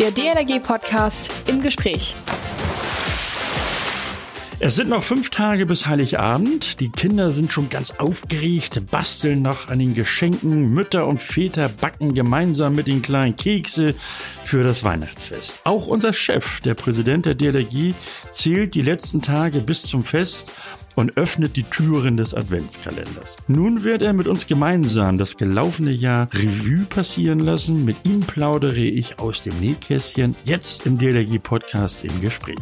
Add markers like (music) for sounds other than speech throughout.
Der DLRG-Podcast im Gespräch. Es sind noch fünf Tage bis Heiligabend. Die Kinder sind schon ganz aufgeregt, basteln noch an den Geschenken. Mütter und Väter backen gemeinsam mit den kleinen Kekse für das Weihnachtsfest. Auch unser Chef, der Präsident der DLRG, zählt die letzten Tage bis zum Fest und öffnet die Türen des Adventskalenders. Nun wird er mit uns gemeinsam das gelaufene Jahr Revue passieren lassen. Mit ihm plaudere ich aus dem Nähkästchen jetzt im DLRG Podcast im Gespräch.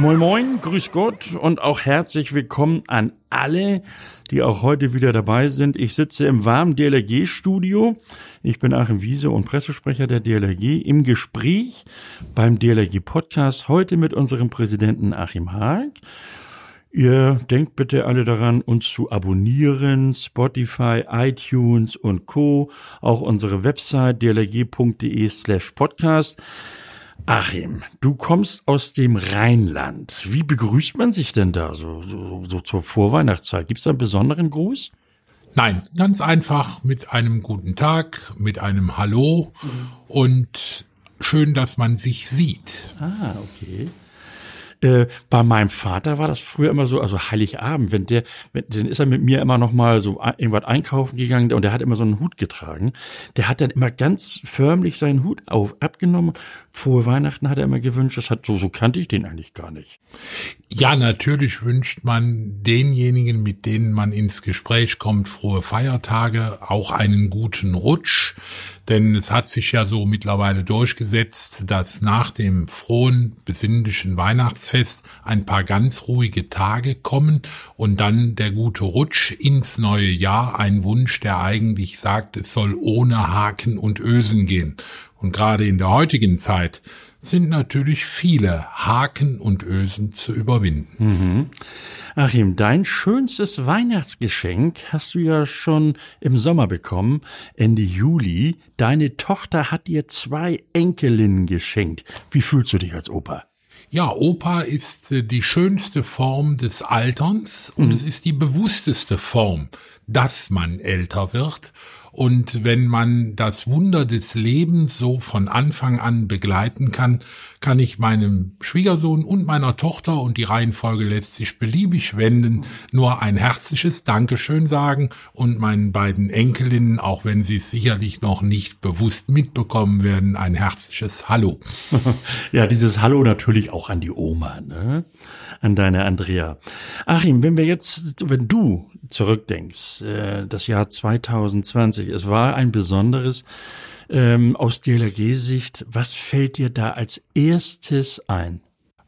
Moin Moin, grüß Gott und auch herzlich willkommen an alle, die auch heute wieder dabei sind. Ich sitze im warmen DLRG-Studio. Ich bin Achim Wiese und Pressesprecher der DLRG im Gespräch beim DLRG-Podcast heute mit unserem Präsidenten Achim Haag. Ihr denkt bitte alle daran, uns zu abonnieren, Spotify, iTunes und Co. Auch unsere Website dlrg.de slash podcast. Achim, du kommst aus dem Rheinland. Wie begrüßt man sich denn da so, so, so zur Vorweihnachtszeit? Gibt es da einen besonderen Gruß? Nein, ganz einfach mit einem guten Tag, mit einem Hallo und schön, dass man sich sieht. Ah, okay. Äh, bei meinem Vater war das früher immer so, also Heiligabend, wenn der, wenn, dann ist er mit mir immer noch mal so irgendwas einkaufen gegangen und der hat immer so einen Hut getragen. Der hat dann immer ganz förmlich seinen Hut auf, abgenommen. Frohe Weihnachten hat er immer gewünscht. Das hat so, so kannte ich den eigentlich gar nicht. Ja, natürlich wünscht man denjenigen, mit denen man ins Gespräch kommt, frohe Feiertage, auch einen guten Rutsch. Denn es hat sich ja so mittlerweile durchgesetzt, dass nach dem frohen, besinnlichen Weihnachtsfest ein paar ganz ruhige Tage kommen und dann der gute Rutsch ins neue Jahr, ein Wunsch, der eigentlich sagt, es soll ohne Haken und Ösen gehen. Und gerade in der heutigen Zeit sind natürlich viele Haken und Ösen zu überwinden. Mhm. Achim, dein schönstes Weihnachtsgeschenk hast du ja schon im Sommer bekommen, Ende Juli. Deine Tochter hat dir zwei Enkelinnen geschenkt. Wie fühlst du dich als Opa? Ja, Opa ist äh, die schönste Form des Alterns und mhm. es ist die bewussteste Form, dass man älter wird. Und wenn man das Wunder des Lebens so von Anfang an begleiten kann, kann ich meinem Schwiegersohn und meiner Tochter, und die Reihenfolge lässt sich beliebig wenden, nur ein herzliches Dankeschön sagen und meinen beiden Enkelinnen, auch wenn sie es sicherlich noch nicht bewusst mitbekommen werden, ein herzliches Hallo. (laughs) Ja, dieses Hallo natürlich auch an die Oma, ne? an deine Andrea. Achim, wenn wir jetzt, wenn du zurückdenkst, äh, das Jahr 2020, es war ein besonderes ähm, aus DLRG-Sicht. Was fällt dir da als erstes ein?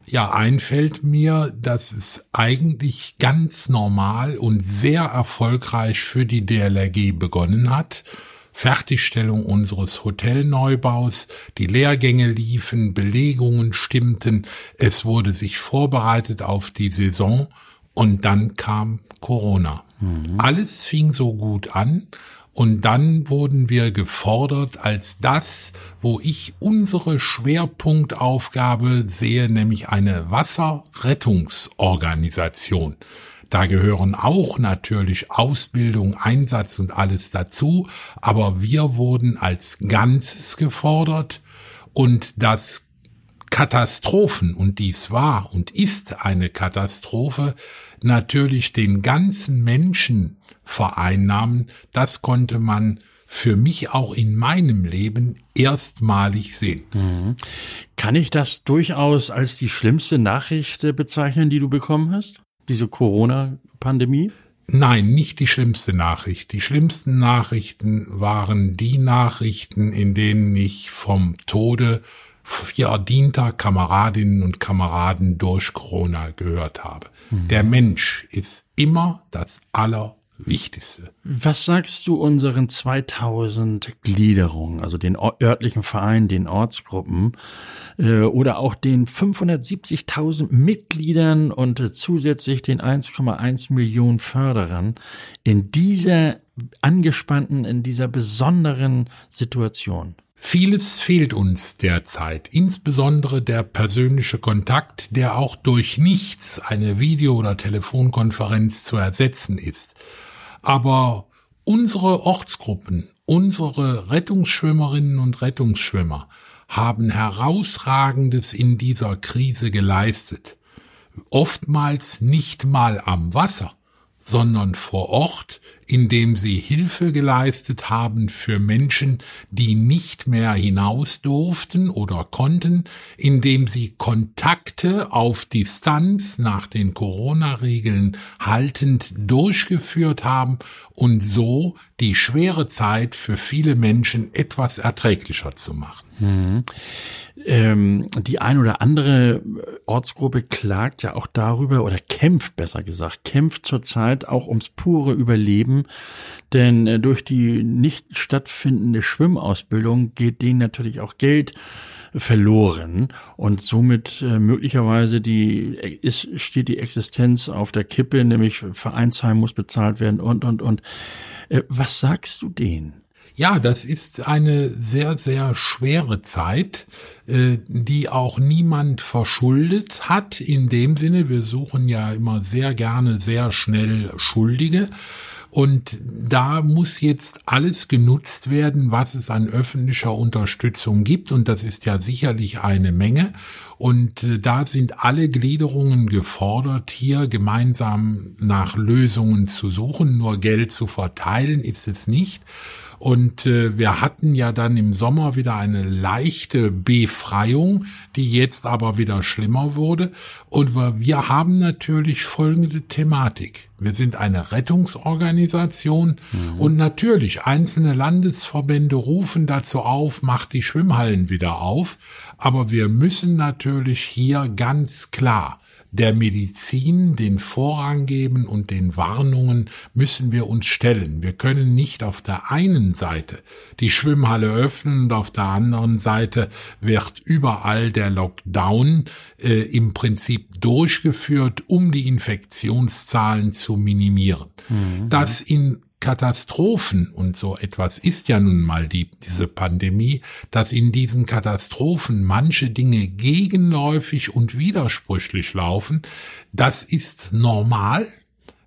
Ja, einfällt mir, dass es eigentlich ganz normal und sehr erfolgreich für die DLRG begonnen hat. Fertigstellung unseres Hotelneubaus, die Lehrgänge liefen, Belegungen stimmten, es wurde sich vorbereitet auf die Saison und dann kam Corona. Alles fing so gut an und dann wurden wir gefordert als das, wo ich unsere Schwerpunktaufgabe sehe, nämlich eine Wasserrettungsorganisation. Da gehören auch natürlich Ausbildung, Einsatz und alles dazu, aber wir wurden als Ganzes gefordert und das Katastrophen, und dies war und ist eine Katastrophe, natürlich den ganzen Menschen vereinnahmen, das konnte man für mich auch in meinem Leben erstmalig sehen. Mhm. Kann ich das durchaus als die schlimmste Nachricht äh, bezeichnen, die du bekommen hast? diese Corona-Pandemie? Nein, nicht die schlimmste Nachricht. Die schlimmsten Nachrichten waren die Nachrichten, in denen ich vom Tode verdienter Kameradinnen und Kameraden durch Corona gehört habe. Mhm. Der Mensch ist immer das aller Wichtigste. Was sagst du unseren 2000 Gliederungen, also den örtlichen Vereinen, den Ortsgruppen äh, oder auch den 570.000 Mitgliedern und äh, zusätzlich den 1,1 Millionen Förderern in dieser angespannten, in dieser besonderen Situation? Vieles fehlt uns derzeit, insbesondere der persönliche Kontakt, der auch durch nichts, eine Video- oder Telefonkonferenz zu ersetzen ist. Aber unsere Ortsgruppen, unsere Rettungsschwimmerinnen und Rettungsschwimmer haben herausragendes in dieser Krise geleistet. Oftmals nicht mal am Wasser, sondern vor Ort, indem sie Hilfe geleistet haben für Menschen, die nicht mehr hinaus durften oder konnten, indem sie Kontakte auf Distanz nach den Corona-Regeln haltend durchgeführt haben und so die schwere Zeit für viele Menschen etwas erträglicher zu machen. Mhm. Ähm, die ein oder andere Ortsgruppe klagt ja auch darüber oder kämpft besser gesagt, kämpft zurzeit auch ums pure Überleben, denn äh, durch die nicht stattfindende Schwimmausbildung geht denen natürlich auch Geld verloren und somit äh, möglicherweise die ist steht die Existenz auf der Kippe, nämlich Vereinsheim muss bezahlt werden und und und. Äh, was sagst du denen? Ja, das ist eine sehr, sehr schwere Zeit, äh, die auch niemand verschuldet hat. In dem Sinne, wir suchen ja immer sehr gerne sehr schnell Schuldige. Und da muss jetzt alles genutzt werden, was es an öffentlicher Unterstützung gibt. Und das ist ja sicherlich eine Menge. Und äh, da sind alle Gliederungen gefordert, hier gemeinsam nach Lösungen zu suchen. Nur Geld zu verteilen ist es nicht. Und äh, wir hatten ja dann im Sommer wieder eine leichte Befreiung, die jetzt aber wieder schlimmer wurde. Und wir haben natürlich folgende Thematik. Wir sind eine Rettungsorganisation mhm. und natürlich einzelne Landesverbände rufen dazu auf, macht die Schwimmhallen wieder auf. Aber wir müssen natürlich hier ganz klar der Medizin den Vorrang geben und den Warnungen müssen wir uns stellen. Wir können nicht auf der einen Seite die Schwimmhalle öffnen und auf der anderen Seite wird überall der Lockdown äh, im Prinzip durchgeführt, um die Infektionszahlen zu minimieren. Mhm. Das in Katastrophen, und so etwas ist ja nun mal die, diese Pandemie, dass in diesen Katastrophen manche Dinge gegenläufig und widersprüchlich laufen, das ist normal,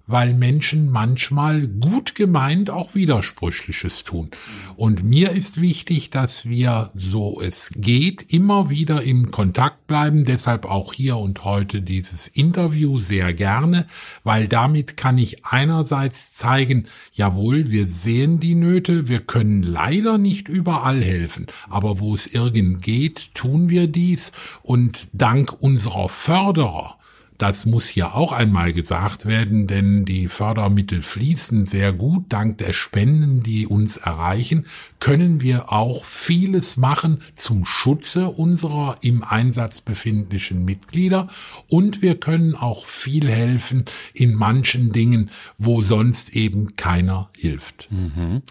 weil Menschen manchmal gut gemeint auch Widersprüchliches tun. Und mir ist wichtig, dass wir, so es geht, immer wieder im Kontakt bleiben. Deshalb auch hier und heute dieses Interview sehr gerne, weil damit kann ich einerseits zeigen, jawohl, wir sehen die Nöte, wir können leider nicht überall helfen, aber wo es irgend geht, tun wir dies und dank unserer Förderer, das muss hier auch einmal gesagt werden, denn die Fördermittel fließen sehr gut. Dank der Spenden, die uns erreichen, können wir auch vieles machen zum Schutze unserer im Einsatz befindlichen Mitglieder und wir können auch viel helfen in manchen Dingen, wo sonst eben keiner hilft. Mhm.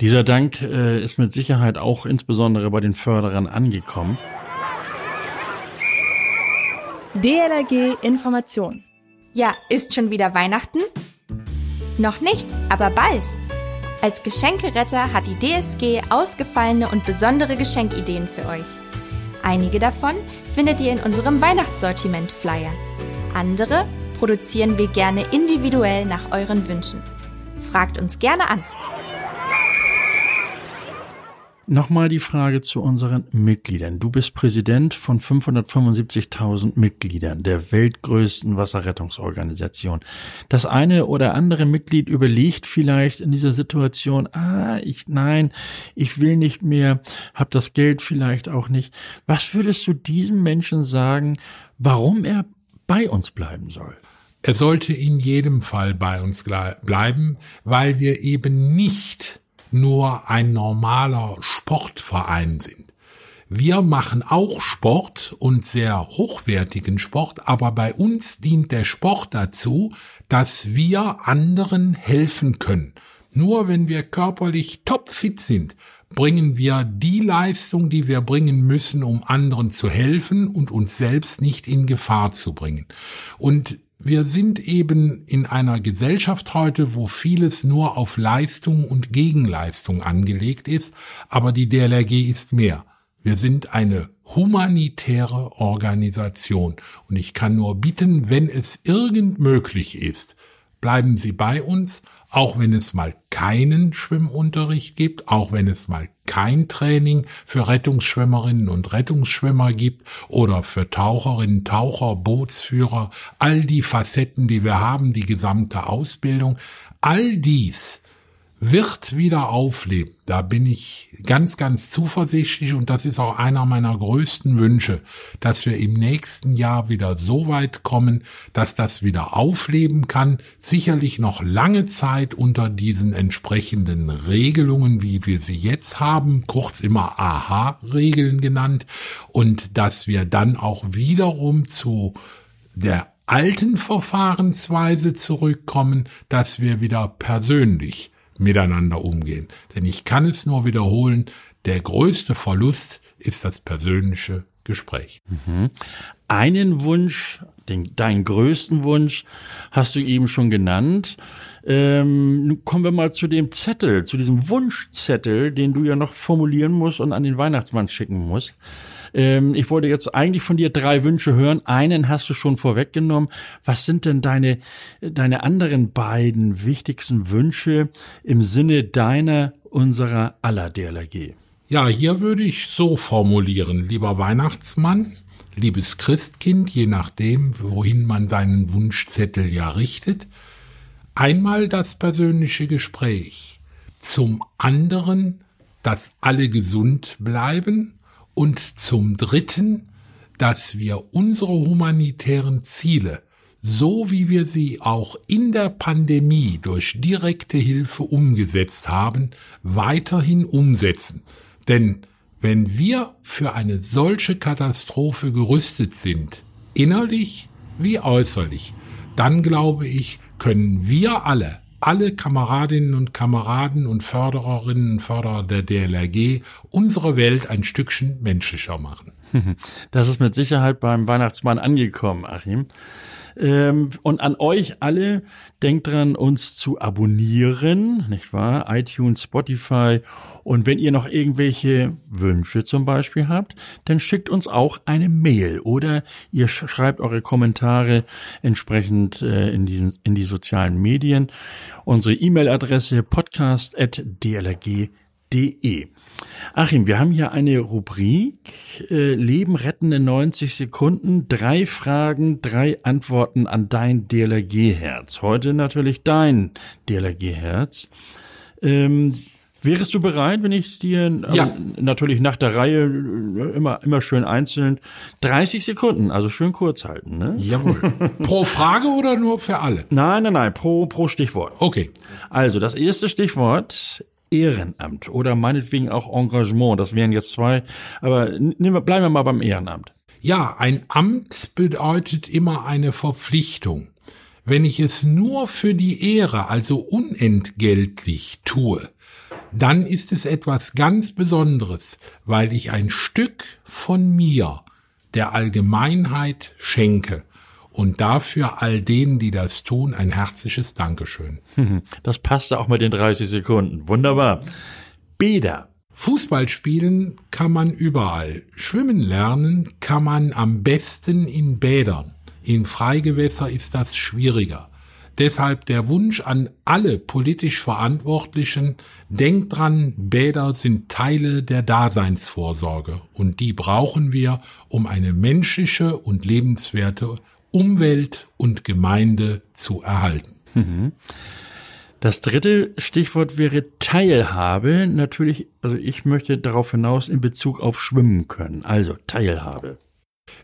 Dieser Dank äh, ist mit Sicherheit auch insbesondere bei den Förderern angekommen. DLRG Information. Ja, ist schon wieder Weihnachten? Noch nicht, aber bald. Als Geschenkeretter hat die DSG ausgefallene und besondere Geschenkideen für euch. Einige davon findet ihr in unserem Weihnachtssortiment-Flyer. Andere produzieren wir gerne individuell nach euren Wünschen. Fragt uns gerne an. Nochmal die Frage zu unseren Mitgliedern. Du bist Präsident von 575.000 Mitgliedern der weltgrößten Wasserrettungsorganisation. Das eine oder andere Mitglied überlegt vielleicht in dieser Situation, ah, ich, nein, ich will nicht mehr, hab das Geld vielleicht auch nicht. Was würdest du diesem Menschen sagen, warum er bei uns bleiben soll? Er sollte in jedem Fall bei uns bleiben, weil wir eben nicht nur ein normaler Sportverein sind. Wir machen auch Sport und sehr hochwertigen Sport, aber bei uns dient der Sport dazu, dass wir anderen helfen können. Nur wenn wir körperlich topfit sind, bringen wir die Leistung, die wir bringen müssen, um anderen zu helfen und uns selbst nicht in Gefahr zu bringen. Und wir sind eben in einer Gesellschaft heute, wo vieles nur auf Leistung und Gegenleistung angelegt ist, aber die DLRG ist mehr. Wir sind eine humanitäre Organisation und ich kann nur bitten, wenn es irgend möglich ist, bleiben Sie bei uns, auch wenn es mal keinen Schwimmunterricht gibt, auch wenn es mal kein Training für Rettungsschwimmerinnen und Rettungsschwimmer gibt oder für Taucherinnen, Taucher, Bootsführer, all die Facetten, die wir haben, die gesamte Ausbildung, all dies wird wieder aufleben. Da bin ich ganz, ganz zuversichtlich und das ist auch einer meiner größten Wünsche, dass wir im nächsten Jahr wieder so weit kommen, dass das wieder aufleben kann. Sicherlich noch lange Zeit unter diesen entsprechenden Regelungen, wie wir sie jetzt haben, kurz immer AHA-Regeln genannt und dass wir dann auch wiederum zu der alten Verfahrensweise zurückkommen, dass wir wieder persönlich miteinander umgehen. Denn ich kann es nur wiederholen, der größte Verlust ist das persönliche Gespräch. Mhm. Einen Wunsch, den, deinen größten Wunsch, hast du eben schon genannt. Ähm, nun kommen wir mal zu dem Zettel, zu diesem Wunschzettel, den du ja noch formulieren musst und an den Weihnachtsmann schicken musst. Ähm, ich wollte jetzt eigentlich von dir drei Wünsche hören. Einen hast du schon vorweggenommen. Was sind denn deine, deine anderen beiden wichtigsten Wünsche im Sinne deiner, unserer aller DLRG? Ja, hier würde ich so formulieren, lieber Weihnachtsmann, liebes Christkind, je nachdem, wohin man seinen Wunschzettel ja richtet. Einmal das persönliche Gespräch, zum anderen, dass alle gesund bleiben und zum Dritten, dass wir unsere humanitären Ziele, so wie wir sie auch in der Pandemie durch direkte Hilfe umgesetzt haben, weiterhin umsetzen. Denn wenn wir für eine solche Katastrophe gerüstet sind, innerlich wie äußerlich, dann glaube ich, können wir alle alle Kameradinnen und Kameraden und Fördererinnen und Förderer der DLRG unsere Welt ein Stückchen menschlicher machen. (laughs) Das ist mit Sicherheit beim Weihnachtsmann angekommen, Achim. Ähm, und an euch alle, denkt dran, uns zu abonnieren, nicht wahr? iTunes, Spotify. Und wenn ihr noch irgendwelche Wünsche zum Beispiel habt, dann schickt uns auch eine Mail oder ihr schreibt eure Kommentare entsprechend äh, in, diesen, in die sozialen Medien. Unsere E-Mail-Adresse podcast.dlrg.de. Achim, wir haben hier eine Rubrik, äh, Leben retten in 90 Sekunden, drei Fragen, drei Antworten an dein DLRG-Herz. Heute natürlich dein DLRG-Herz. Ähm, wärst du bereit, wenn ich dir, also ja. natürlich nach der Reihe äh, immer, immer schön einzeln, 30 Sekunden, also schön kurz halten, ne? Jawohl. (laughs) pro Frage oder nur für alle? Nein, nein, nein, pro, pro Stichwort. Okay. Also, das erste Stichwort Ehrenamt oder meinetwegen auch Engagement. Das wären jetzt zwei, aber nehmen bleiben wir mal beim Ehrenamt. Ja, ein Amt bedeutet immer eine Verpflichtung. Wenn ich es nur für die Ehre, also unentgeltlich tue, dann ist es etwas ganz Besonderes, weil ich ein Stück von mir der Allgemeinheit schenke. Und dafür all denen, die das tun, ein herzliches Dankeschön. (laughs) Das passte auch mit den 30 Sekunden. Wunderbar. Bäder. Fußball spielen kann man überall. Schwimmen lernen kann man am besten in Bädern. In Freigewässer ist das schwieriger. Deshalb der Wunsch an alle politisch Verantwortlichen, denkt dran, Bäder sind Teile der Daseinsvorsorge und die brauchen wir, um eine menschliche und lebenswerte Umwelt und Gemeinde zu erhalten. Mhm. Das dritte Stichwort wäre Teilhabe. Natürlich, also ich möchte darauf hinaus in Bezug auf Schwimmen können. Also Teilhabe.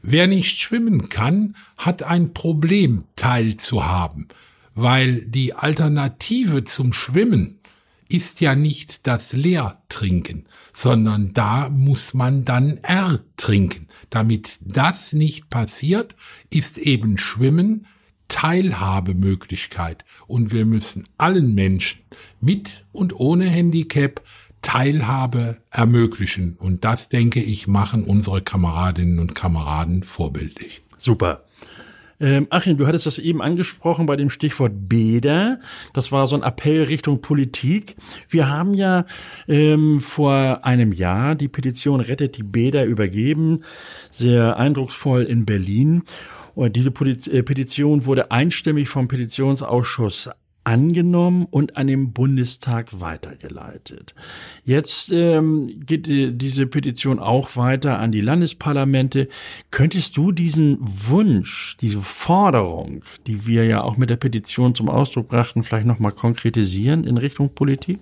Wer nicht schwimmen kann, hat ein Problem, teilzuhaben, weil die Alternative zum Schwimmen ist ja nicht das Leertrinken, sondern da muss man dann ertrinken. Damit das nicht passiert, ist eben Schwimmen Teilhabemöglichkeit. Und wir müssen allen Menschen mit und ohne Handicap Teilhabe ermöglichen. Und das, denke ich, machen unsere Kameradinnen und Kameraden vorbildlich. Super. Ähm, Achim, du hattest das eben angesprochen bei dem Stichwort Bäder. Das war so ein Appell Richtung Politik. Wir haben ja ähm, vor einem Jahr die Petition Rettet die Bäder übergeben. Sehr eindrucksvoll in Berlin. Und diese äh, Petition wurde einstimmig vom Petitionsausschuss angenommen und an den Bundestag weitergeleitet. Jetzt ähm, geht äh, diese Petition auch weiter an die Landesparlamente. Könntest du diesen Wunsch, diese Forderung, die wir ja auch mit der Petition zum Ausdruck brachten, vielleicht nochmal konkretisieren in Richtung Politik?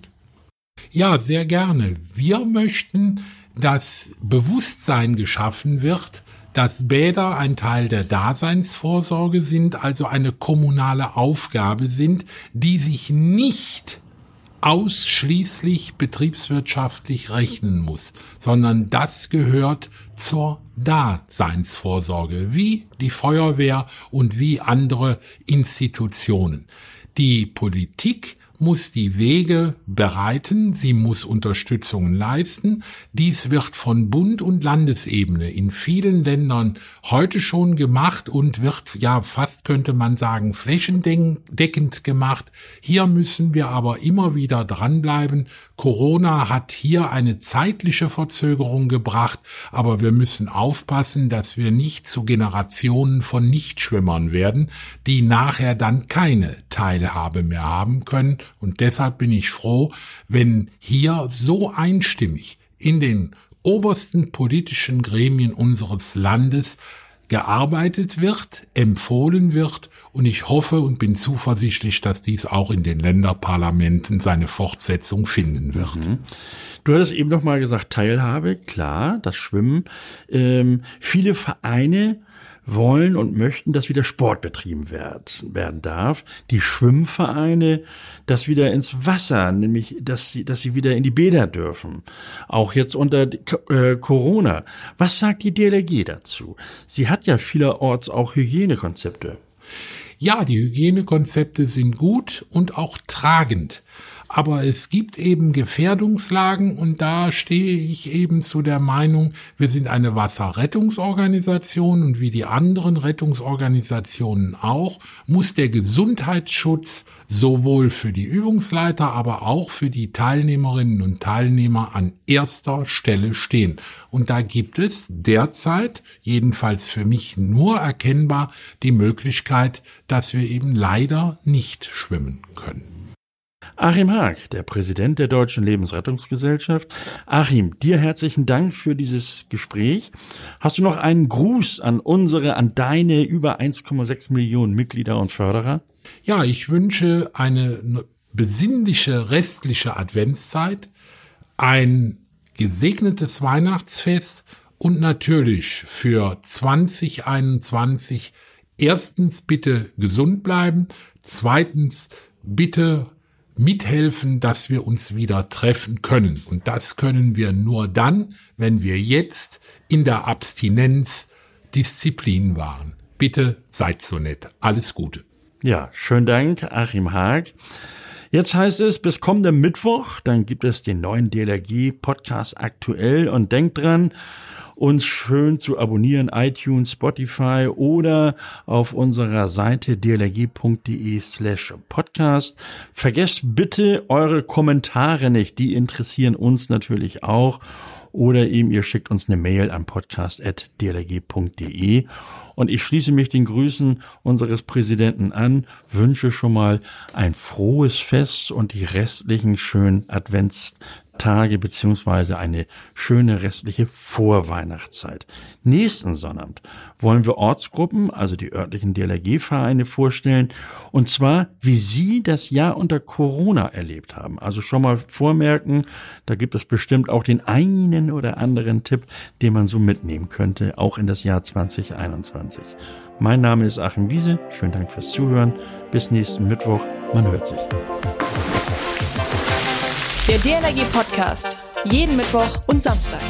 Ja, sehr gerne. Wir möchten, dass Bewusstsein geschaffen wird, dass Bäder ein Teil der Daseinsvorsorge sind, also eine kommunale Aufgabe sind, die sich nicht ausschließlich betriebswirtschaftlich rechnen muss, sondern das gehört zur Daseinsvorsorge, wie die Feuerwehr und wie andere Institutionen. Die Politik muss die Wege bereiten, sie muss Unterstützung leisten. Dies wird von Bund und Landesebene in vielen Ländern heute schon gemacht und wird ja fast könnte man sagen flächendeckend gemacht. Hier müssen wir aber immer wieder dranbleiben. Corona hat hier eine zeitliche Verzögerung gebracht, aber wir müssen aufpassen, dass wir nicht zu Generationen von Nichtschwimmern werden, die nachher dann keine Teilhabe mehr haben können und deshalb bin ich froh, wenn hier so einstimmig in den obersten politischen Gremien unseres Landes gearbeitet wird, empfohlen wird und ich hoffe und bin zuversichtlich, dass dies auch in den Länderparlamenten seine Fortsetzung finden wird. Mhm. Du hattest eben noch mal gesagt, Teilhabe, klar, das Schwimmen. Ähm, viele Vereine wollen und möchten, dass wieder Sport betrieben wird, werden darf. Die Schwimmvereine, dass wieder ins Wasser, nämlich, dass sie, dass sie wieder in die Bäder dürfen. Auch jetzt unter äh, Corona. Was sagt die DLRG dazu? Sie hat ja vielerorts auch Hygienekonzepte. Ja, die Hygienekonzepte sind gut und auch tragend. Aber es gibt eben Gefährdungslagen und da stehe ich eben zu der Meinung, wir sind eine Wasserrettungsorganisation und wie die anderen Rettungsorganisationen auch, muss der Gesundheitsschutz sowohl für die Übungsleiter, aber auch für die Teilnehmerinnen und Teilnehmer an erster Stelle stehen. Und da gibt es derzeit, jedenfalls für mich nur erkennbar, die Möglichkeit, dass wir eben leider nicht schwimmen können. Achim Haag, der Präsident der Deutschen Lebensrettungsgesellschaft. Achim, dir herzlichen Dank für dieses Gespräch. Hast du noch einen Gruß an unsere, an deine über 1,6 Millionen Mitglieder und Förderer? Ja, ich wünsche eine besinnliche restliche Adventszeit, ein gesegnetes Weihnachtsfest und natürlich für 2021 erstens bitte gesund bleiben, zweitens bitte mithelfen, dass wir uns wieder treffen können. Und das können wir nur dann, wenn wir jetzt in der Abstinenz Disziplin wahren. Bitte seid so nett. Alles Gute. Ja, schönen Dank, Achim Haag. Jetzt heißt es, bis kommenden Mittwoch, dann gibt es den neuen DLRG Podcast aktuell und denkt dran, uns schön zu abonnieren, iTunes, Spotify oder auf unserer Seite dlg.de slash podcast. Vergesst bitte eure Kommentare nicht, die interessieren uns natürlich auch. Oder eben ihr schickt uns eine Mail an podcast.dlg.de. Und ich schließe mich den Grüßen unseres Präsidenten an, wünsche schon mal ein frohes Fest und die restlichen schönen Advents Tage beziehungsweise eine schöne restliche Vorweihnachtszeit. Nächsten Sonnabend wollen wir Ortsgruppen, also die örtlichen DLRG-Vereine vorstellen, und zwar, wie sie das Jahr unter Corona erlebt haben. Also schon mal vormerken, da gibt es bestimmt auch den einen oder anderen Tipp, den man so mitnehmen könnte, auch in das Jahr 2021. Mein Name ist Achim Wiese, schönen Dank fürs Zuhören, bis nächsten Mittwoch, man hört sich. Der DLRG Podcast. Jeden Mittwoch und Samstag.